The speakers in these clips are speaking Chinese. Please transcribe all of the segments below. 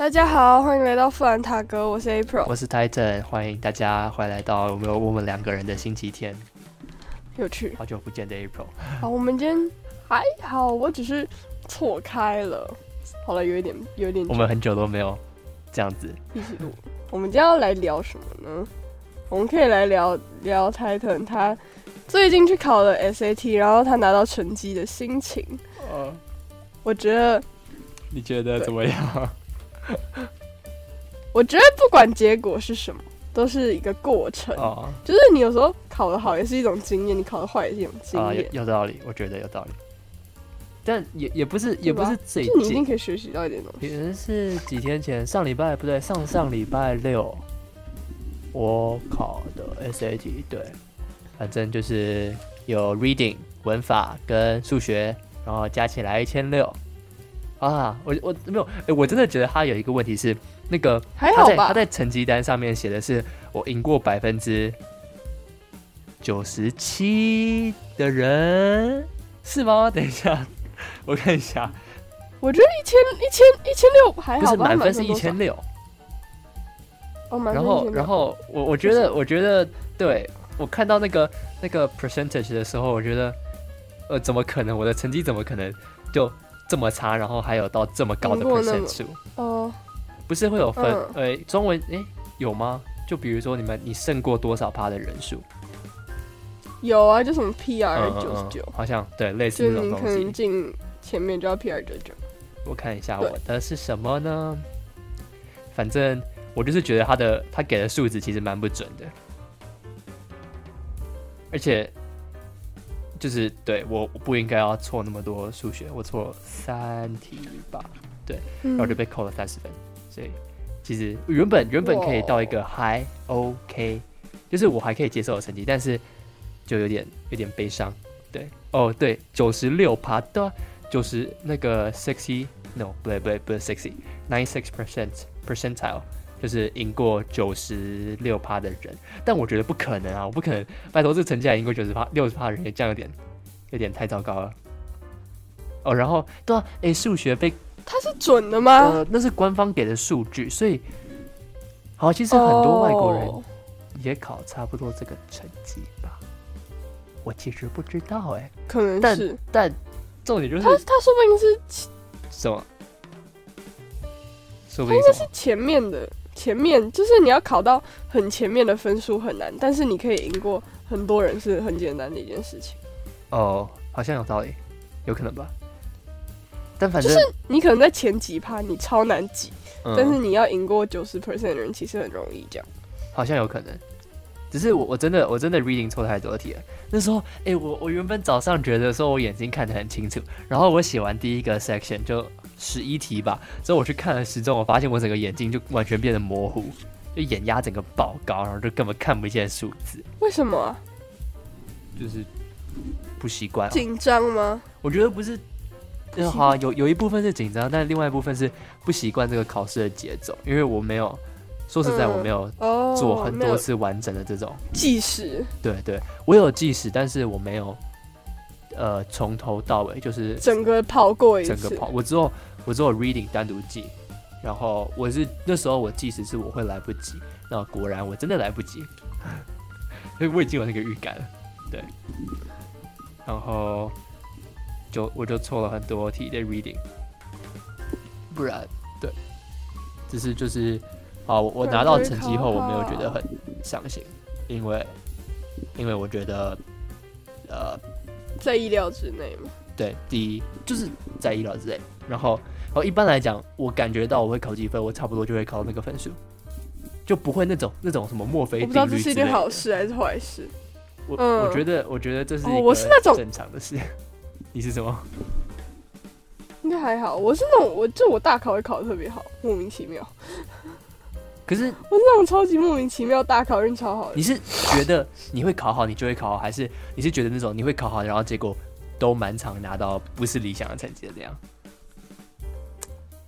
大家好，欢迎来到富兰塔哥，我是 April，我是 Titan，欢迎大家回来到我们我们两个人的星期天，有趣，好久不见的 April。好，我们今天还好，我只是错开了，好了，有一点，有一点，我们很久都没有这样子一起录。我们今天要来聊什么呢？我们可以来聊聊 Titan 他最近去考了 SAT，然后他拿到成绩的心情。嗯，我觉得，你觉得怎么样？我觉得不管结果是什么，都是一个过程。哦，就是你有时候考得好也是一种经验，你考得坏也是一种经验。啊有道理，我觉得有道理。但也也不是，也不是这，就你一定可以学习到一点东西。可能是几天前，上礼拜不对，上上礼拜六我考的 SAT，对，反正就是有 reading 文法跟数学，然后加起来一千六。啊，我我没有，哎，我真的觉得他有一个问题是，那个还好吧？他在成绩单上面写的是我赢过百分之九十七的人，是吗？等一下，我看一下，我觉得一千一千一千六还好吧？满分是一千六，哦，然后然后我我觉得我觉得对我看到那个那个 percentage 的时候，我觉得呃，怎么可能？我的成绩怎么可能就？这么差，然后还有到这么高的 percent 数哦，不是会有分？呃，中文哎有吗？就比如说你们你胜过多少趴的人数？有啊，就什么 PR 九十九，好像对类似那种东西。可能进前面就要 PR 九九。我看一下我的是什么呢？反正我就是觉得他的他给的数字其实蛮不准的，而且。就是对我不应该要错那么多数学，我错三题吧，对，然后就被扣了三十分，所以其实原本原本可以到一个还 OK，就是我还可以接受的成绩，但是就有点有点悲伤，对，哦对，九十六趴的，九十那个 sixty no 不对不对不是 sixty，ninety six percent percentile。就是赢过九十六趴的人，但我觉得不可能啊！我不可能，拜托这成绩还赢过九十趴、六十趴的人，也这样有点，有点太糟糕了。哦，然后对啊，哎，数学被它是准的吗？呃，那是官方给的数据，所以好，其实很多外国人也考差不多这个成绩吧。我其实不知道，哎，可能是，但重点就是他，他说不定是什么？说不定是前面的。前面就是你要考到很前面的分数很难，但是你可以赢过很多人是很简单的一件事情。哦，好像有道理，有可能吧。但反正就是你可能在前几趴你超难挤，但是你要赢过九十 percent 的人其实很容易，这样。好像有可能，只是我我真的我真的 reading 错太多题了。那时候，哎，我我原本早上觉得说我眼睛看得很清楚，然后我写完第一个 section 就。十一题吧，之后我去看了时钟，我发现我整个眼睛就完全变得模糊，就眼压整个爆高，然后就根本看不见数字。为什么？就是不习惯。紧张吗？我觉得不是，嗯好有有一部分是紧张，但另外一部分是不习惯这个考试的节奏，因为我没有说实在我没有做很多次完整的这种。计时。对对，我有计时，但是我没有呃从头到尾就是整个跑过一次，整个跑我只有。我只有 reading 单独记，然后我是那时候我计时是我会来不及，那果然我真的来不及，所 以我已经有那个预感了，对，然后就我就错了很多题的 reading，不然对，只是就是好，我拿到成绩后我没有觉得很伤心，因为因为我觉得呃在意料之内嘛，对，第一就是在意料之内。然后，然后，一般来讲，我感觉到我会考几分，我差不多就会考那个分数，就不会那种那种什么墨菲定律。不知道这是一件好事还是坏事。我我觉得，我觉得这是我是那种正常的事。你是什么？应该还好。我是那种，我就我大考会考的特别好，莫名其妙。可是我那种超级莫名其妙大考运超好。你是觉得你会考好，你就会考好，还是你是觉得那种你会考好，然后结果都蛮常拿到不是理想的成绩的这样？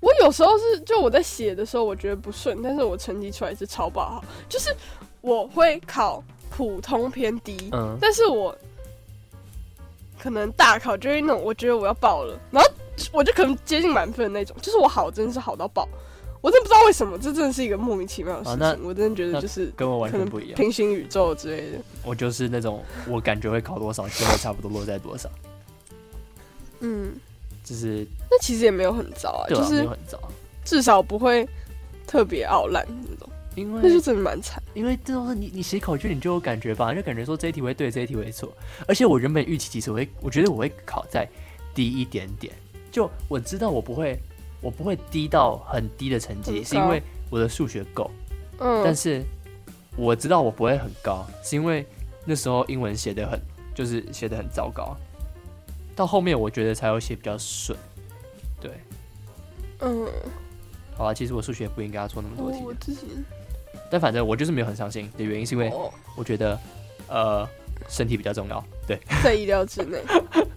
我有时候是，就我在写的时候，我觉得不顺，但是我成绩出来是超爆好，就是我会考普通偏低，嗯，但是我可能大考就是那种，我觉得我要爆了，然后我就可能接近满分的那种，就是我好真的是好到爆，我真不知道为什么，这真的是一个莫名其妙的事情。我真的觉得就是跟我完全不一样，平行宇宙之类的。我就是那种我感觉会考多少，就会差不多落在多少。嗯，就是那其实也没有很糟啊，就是没有很糟，至少不会特别傲烂那种。因为那就真的蛮惨，因为这都是你你写考卷你就有感觉吧，就感觉说这一题会对，这一题会错。而且我原本预期其实我会，我觉得我会考在低一点点，就我知道我不会。我不会低到很低的成绩，是因为我的数学够。嗯，但是我知道我不会很高，是因为那时候英文写的很，就是写的很糟糕。到后面我觉得才有写比较顺。对，嗯，好啊，其实我数学不应该要做那么多题。我自己，但反正我就是没有很伤心的原因，是因为我觉得呃身体比较重要。对，在意料之内。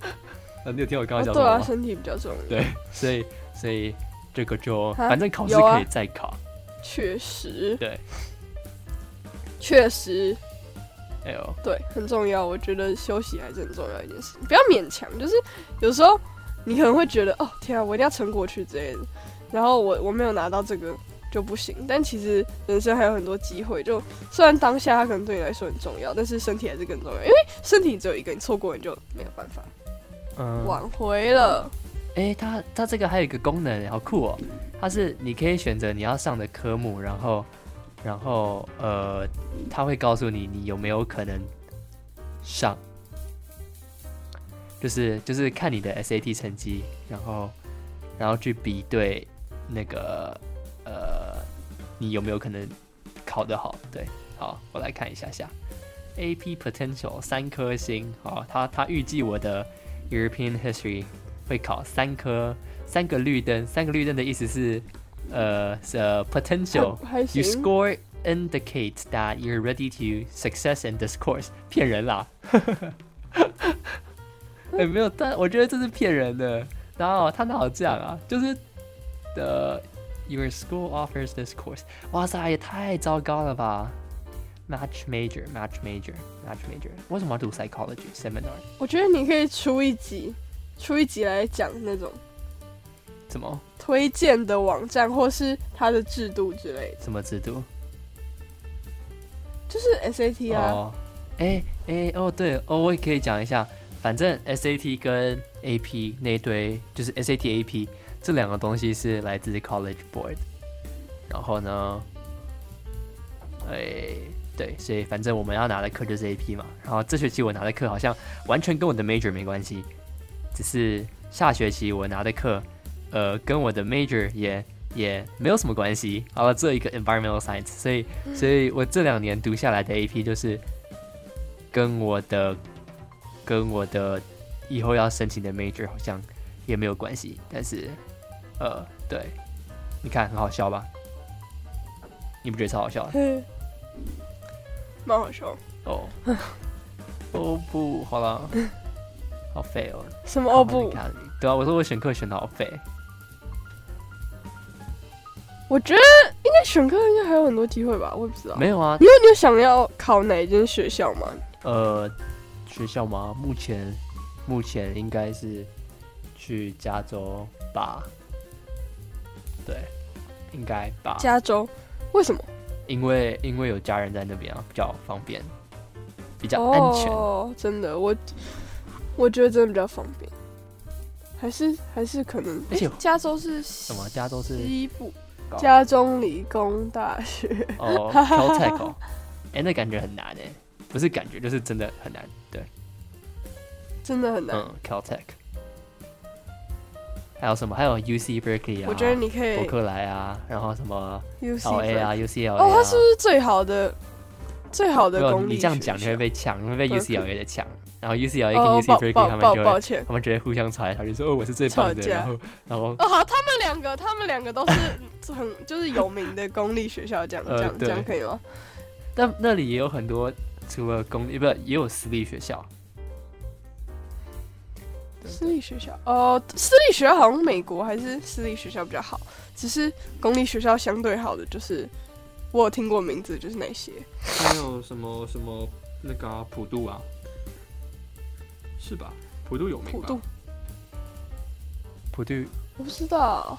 啊，你有听我刚刚讲对啊，身体比较重要。对，所以。所以这个就反正考试可以再考，确实，对，确实，哎呦，对，很重要。我觉得休息还是很重要一件事，不要勉强。就是有时候你可能会觉得，哦天啊，我一定要撑过去之类的，然后我我没有拿到这个就不行。但其实人生还有很多机会，就虽然当下它可能对你来说很重要，但是身体还是更重要，因为身体只有一个，你错过你就没有办法挽回了。哎，它它这个还有一个功能，好酷哦！它是你可以选择你要上的科目，然后然后呃，它会告诉你你有没有可能上，就是就是看你的 SAT 成绩，然后然后去比对那个呃，你有没有可能考得好？对，好，我来看一下下，AP Potential 三颗星，好，它它预计我的 European History。会考三颗，三个绿灯，三个绿灯的意思是，呃，是 potential。You score indicates that you're ready to success in this course。骗人啦！哎，没有，但我觉得这是骗人的。然后他哪有这样啊？就是的，Your school offers this course。哇塞，也太糟糕了吧！Match major，match major，match major。为什么要读 psychology seminar？我觉得你可以出一集。出一集来讲那种怎么推荐的网站，或是它的制度之类的。什么制度？就是 SAT 啊。哎哎哦对哦，我也可以讲一下。反正 SAT 跟 AP 那堆，就是 SAT、AP 这两个东西是来自 College Board。然后呢，哎对，所以反正我们要拿的课就是 AP 嘛。然后这学期我拿的课好像完全跟我的 major 没关系。只是下学期我拿的课，呃，跟我的 major 也也没有什么关系。好了，这一个 environmental science，所以，所以我这两年读下来的 AP 就是跟我的跟我的以后要申请的 major 好像也没有关系。但是，呃，对，你看很好笑吧？你不觉得超好笑？嗯，蛮好笑。哦，哦不，好了。好废哦！什么哦不？对啊，我说我选课选的好废。我觉得应该选课应该还有很多机会吧，我也不知道。没有啊，你有你有想要考哪一间学校吗？呃，学校吗？目前目前应该是去加州吧。对，应该吧。加州？为什么？因为因为有家人在那边啊，比较方便，比较安全。哦，真的我。我觉得真的比较方便，还是还是可能。而且加州是什么？加州是西部，加州理工大学。哦，Caltech。哎，那感觉很难哎，不是感觉，就是真的很难。对，真的很难。嗯，Caltech。还有什么？还有 UC Berkeley 啊？我觉得你可以伯克莱啊，然后什么 UCLA 啊，UCLA。哦，它是不是最好的？最好的公立？你这样讲你会被抢，你会被 UCLA 的抢。然后 UCLA 跟 UC Berkeley 他们就会，他们就会互相猜，他就说哦我是最棒的，然后然后哦好，他们两个他们两个都是 很就是有名的公立学校，这样这样这样可以吗？但那里也有很多除了公立不也有私立学校？私立学校哦，私立学校好像美国还是私立学校比较好，只是公立学校相对好的就是我有听过名字就是那些，还有什么什么那个普渡啊。是吧？普渡有名吧？普渡，我不知道。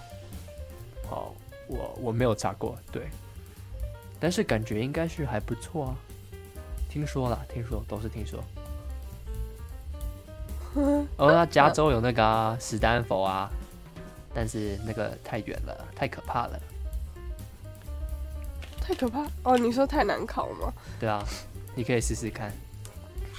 哦，我我没有查过，对，但是感觉应该是还不错啊。听说了，听说都是听说。哦，那加州有那个啊史丹佛啊，但是那个太远了，太可怕了。太可怕哦！你说太难考吗？对啊，你可以试试看。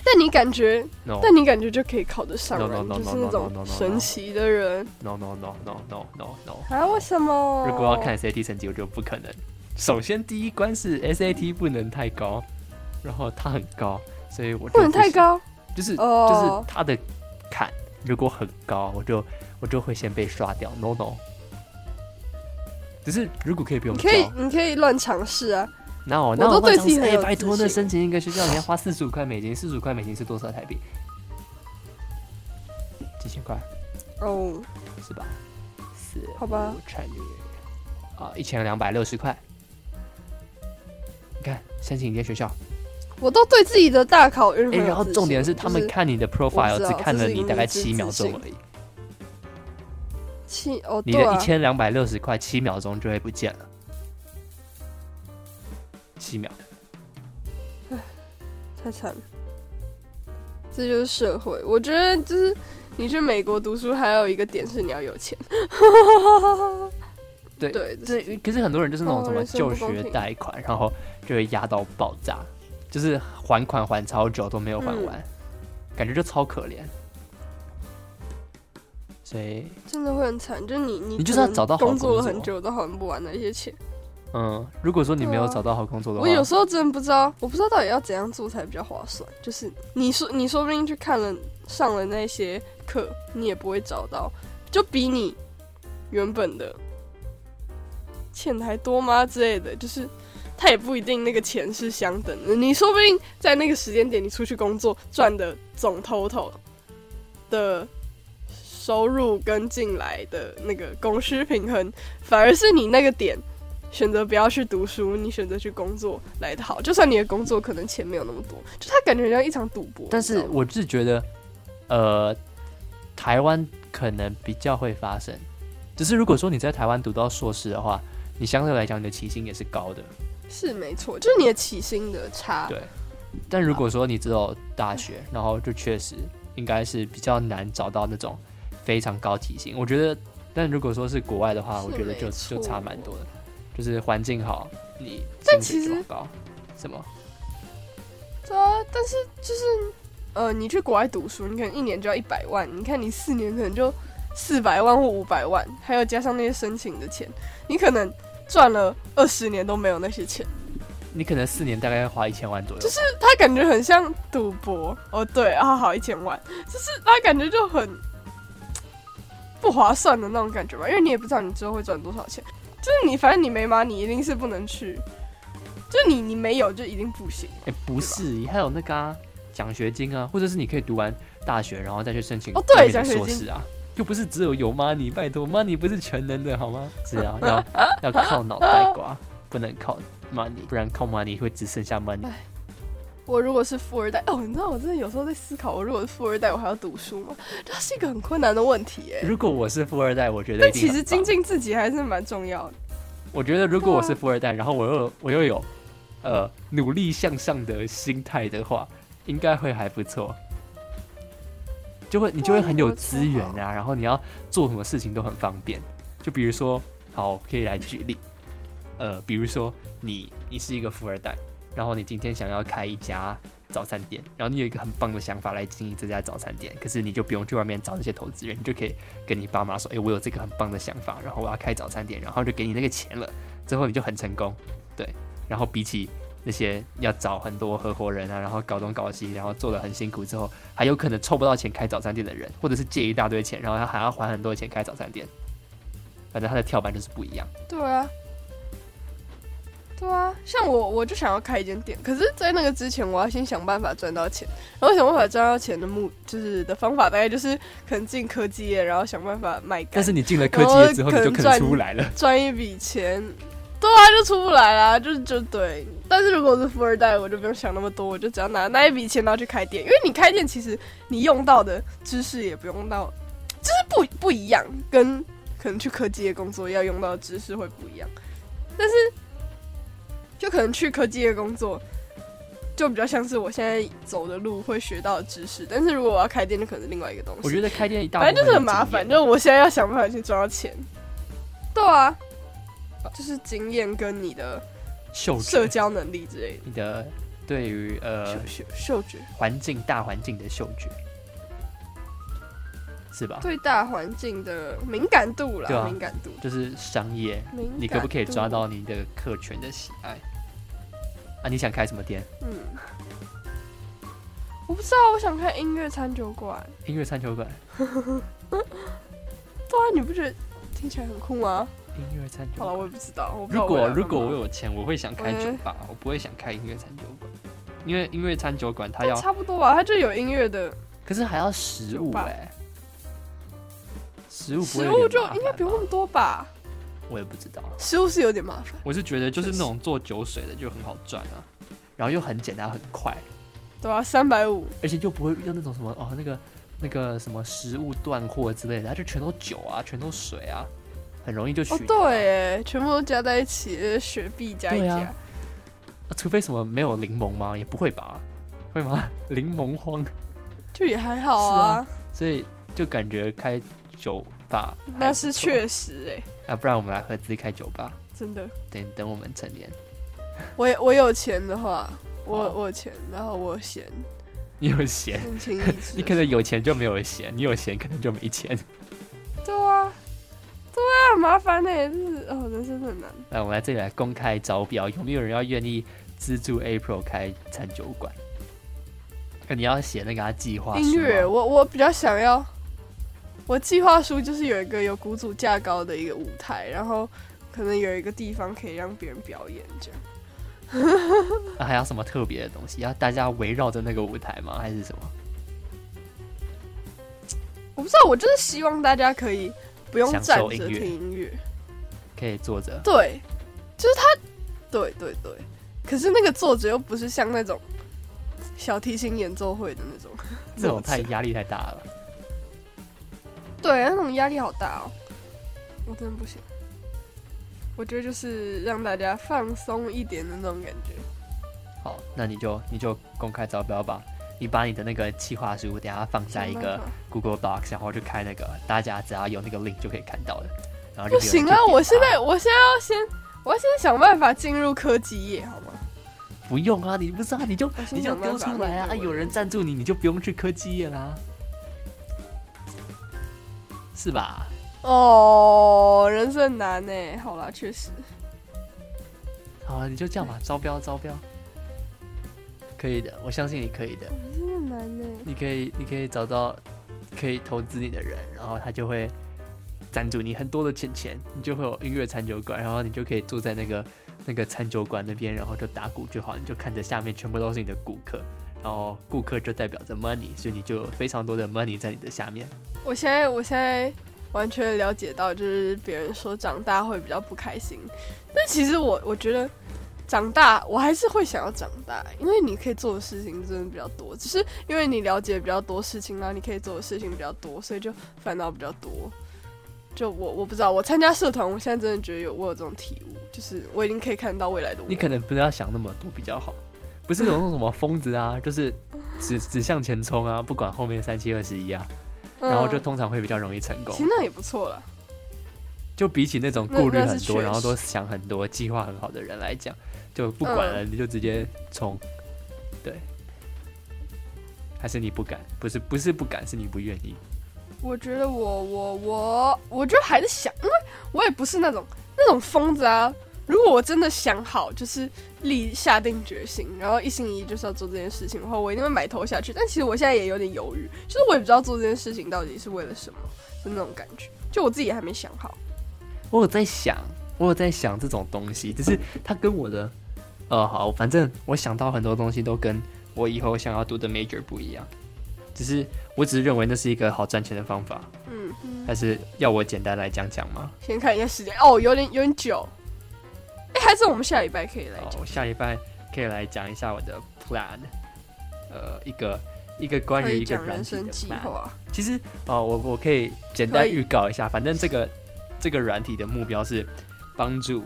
但你感觉，但你感觉就可以考得上，就是那种神奇的人。No no no no no no no！啊，为什么？如果要看 SAT 成绩，我就不可能。首先第一关是 SAT 不能太高，然后它很高，所以我不能太高，就是就是它的坎如果很高，我就我就会先被刷掉。No no！只是如果可以不用，可以你可以乱尝试啊。那我那我对自己哎，拜托，那申请一个学校你要花四十五块美金，四十五块美金是多少台币？几千块哦，是吧？是，好吧。乘以啊，一千两百六十块。你看，申请一间学校，我都对自己的大考哎，然后重点是他们看你的 profile 只看了你大概七秒钟而已。七哦，你的一千两百六十块，七秒钟就会不见了。七秒，唉，太惨了。这就是社会。我觉得，就是你去美国读书，还有一个点是你要有钱。对对，这可是很多人就是那种什么就学贷款，然后就会压到爆炸，就是还款还超久都没有还完，感觉就超可怜。所以真的会很惨，就你你你就是要找到工作了很久都还不完那些钱。嗯，如果说你没有找到好工作的话，我有时候真的不知道，我不知道到底要怎样做才比较划算。就是你说，你说不定去看了上了那些课，你也不会找到，就比你原本的钱还多吗之类的？就是他也不一定那个钱是相等的。你说不定在那个时间点，你出去工作赚的总 total 的收入跟进来的那个供需平衡，反而是你那个点。选择不要去读书，你选择去工作来的好。就算你的工作可能钱没有那么多，就他感觉像一场赌博。但是我是觉得，呃，台湾可能比较会发生。只是如果说你在台湾读到硕士的话，你相对来讲你的起薪也是高的。是没错，就是你的起薪的差。对。但如果说你只有大学，然后就确实应该是比较难找到那种非常高起薪。我觉得，但如果说是国外的话，我觉得就就差蛮多的。就是环境好，你薪水就高，什么？对啊，但是就是，呃，你去国外读书，你可能一年就要一百万，你看你四年可能就四百万或五百万，还有加上那些申请的钱，你可能赚了二十年都没有那些钱。你可能四年大概要花一千万左右。就是他感觉很像赌博哦，对啊，好一千万，就是他感觉就很不划算的那种感觉吧，因为你也不知道你之后会赚多少钱。就是你，反正你没嘛，你一定是不能去。就你，你没有就一定不行。哎，不是，还有那个奖学金啊，或者是你可以读完大学，然后再去申请哦，对，奖学金啊，又不是只有有 money，拜托，money 不是全能的好吗？是啊，要 要靠脑袋瓜，不能靠 money，不然靠 money 会只剩下 money。我如果是富二代哦，你知道我真的有时候在思考，我如果是富二代，我还要读书吗？这是一个很困难的问题哎。如果我是富二代，我觉得但其实精进自己还是蛮重要的。我觉得如果我是富二代，然后我又我又有呃努力向上的心态的话，应该会还不错。就会你就会很有资源啊，然后你要做什么事情都很方便。就比如说，好，可以来举例，呃，比如说你你是一个富二代。然后你今天想要开一家早餐店，然后你有一个很棒的想法来经营这家早餐店，可是你就不用去外面找那些投资人，你就可以跟你爸妈说：“哎，我有这个很棒的想法，然后我要开早餐店，然后就给你那个钱了。”之后你就很成功，对。然后比起那些要找很多合伙人啊，然后搞东搞西，然后做的很辛苦之后，还有可能凑不到钱开早餐店的人，或者是借一大堆钱，然后他还要还很多钱开早餐店，反正他的跳板就是不一样。对啊。对啊，像我我就想要开一间店，可是，在那个之前，我要先想办法赚到钱。然后想办法赚到钱的目，就是的方法，大概就是可能进科技业，然后想办法卖。但是你进了科技业之后，你就可能出不来了，赚一笔钱，对啊，就出不来啦，就就对。但是如果是富二代，我就不用想那么多，我就只要拿那一笔钱，然后去开店。因为你开店，其实你用到的知识也不用到，就是不不一样，跟。可能去科技业工作要用到的知识会不一样，但是就可能去科技业工作，就比较像是我现在走的路会学到的知识。但是如果我要开店，就可能是另外一个东西。我觉得开店一大反正就是很麻烦，就是我现在要想办法去赚到钱。对啊，就是经验跟你的嗅社交能力之类的，你的对于呃嗅嗅觉环境大环境的嗅觉。是吧？对大环境的敏感度啦，敏感度就是商业，你可不可以抓到你的客群的喜爱？啊，你想开什么店？嗯，我不知道，我想开音乐餐酒馆。音乐餐酒馆？对啊，你不觉得听起来很酷吗？音乐餐酒好了，我也不知道。如果如果我有钱，我会想开酒吧，我不会想开音乐餐酒馆，因为音乐餐酒馆它要差不多吧，它就有音乐的，可是还要食物哎。食物食物就应该不用那么多吧？我也不知道，食物是有点麻烦。我是觉得就是那种做酒水的就很好赚啊，然后又很简单很快，对啊，三百五，而且就不会遇到那种什么哦那个那个什么食物断货之类的，它就全都酒啊，全都水啊，很容易就取。对，全部都加在一起，雪碧加一加。除非什么没有柠檬吗？也不会吧？会吗？柠檬荒就也还好啊，所以就感觉开。酒吧那是确实哎，啊，不然我们来合资开酒吧，真的。等等我们成年，我我有钱的话，我我有钱，然后我闲，你有闲，你可能有钱就没有闲，你有闲可能就没钱。对啊，对啊，麻烦呢，就是哦，人生很难。来，我们来这里来公开招标，有没有人要愿意资助 April 开餐酒馆？你要写那个计划音乐，我我比较想要。我计划书就是有一个有鼓组架高的一个舞台，然后可能有一个地方可以让别人表演这样。那还有什么特别的东西？要大家围绕着那个舞台吗？还是什么？我不知道，我就是希望大家可以不用站着听音乐，可以坐着。对，就是他，对对对。可是那个坐着又不是像那种小提琴演奏会的那种，这种太压力太大了。对，那种压力好大哦，我真的不行。我觉得就是让大家放松一点的那种感觉。好，那你就你就公开招标吧。你把你的那个企划书等下放在一个 Google Docs，然后就开那个，大家只要有那个 link 就可以看到的。然后不行啊！我现在我现在要先，我要先想办法进入科技业，好吗？不用啊，你不知道你就你就丢出来啊！有人赞助你，你就不用去科技业啦。是吧？哦，人生难呢。好啦，确实。好了，你就这样吧，招标招标，可以的，我相信你可以的。真的难呢。你可以，你可以找到可以投资你的人，然后他就会赞助你很多的钱钱，你就会有音乐餐酒馆，然后你就可以坐在那个那个餐酒馆那边，然后就打鼓就好，你就看着下面全部都是你的顾客。然后顾客就代表着 money，所以你就有非常多的 money 在你的下面。我现在我现在完全了解到，就是别人说长大会比较不开心，但其实我我觉得长大我还是会想要长大，因为你可以做的事情真的比较多，只是因为你了解比较多事情，然后你可以做的事情比较多，所以就烦恼比较多。就我我不知道，我参加社团，我现在真的觉得有我有这种体悟，就是我已经可以看到未来的我。你可能不要想那么多比较好。不是有那种什么疯子啊，就是只只向前冲啊，不管后面三七二十一啊，然后就通常会比较容易成功。其实那也不错了。就比起那种顾虑很多，然后都想很多、计划很好的人来讲，就不管了，你就直接冲。对。还是你不敢？不是不是不敢，是你不愿意。我觉得我我我，我觉得还是想，因为我也不是那种那种疯子啊。如果我真的想好，就是立下定决心，然后一心一意就是要做这件事情的话，我一定会埋头下去。但其实我现在也有点犹豫，就是我也不知道做这件事情到底是为了什么的那种感觉，就我自己还没想好。我有在想，我有在想这种东西，只是它跟我的，呃，好，反正我想到很多东西都跟我以后想要读的 major 不一样，只是我只是认为那是一个好赚钱的方法。嗯，还是要我简单来讲讲吗？先看一下时间哦，有点有点久。哎，还是我们下礼拜可以来讲。我下礼拜可以来讲一下我的 plan，呃，一个一个关于一个人生计划。其实哦，我我可以简单预告一下，反正这个这个软体的目标是帮助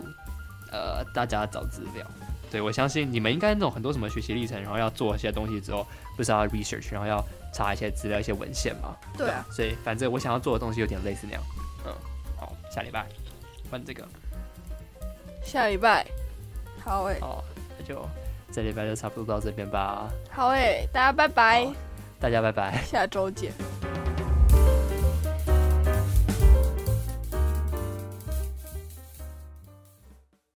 呃大家找资料。对我相信你们应该那种很多什么学习历程，然后要做一些东西之后，不是要 research，然后要查一些资料、一些文献嘛？对啊。所以反正我想要做的东西有点类似那样。嗯，好，下礼拜问这个。下礼拜，好诶。哦，那就这礼拜就差不多到这边吧。好诶，大家拜拜。大家拜拜。下周见。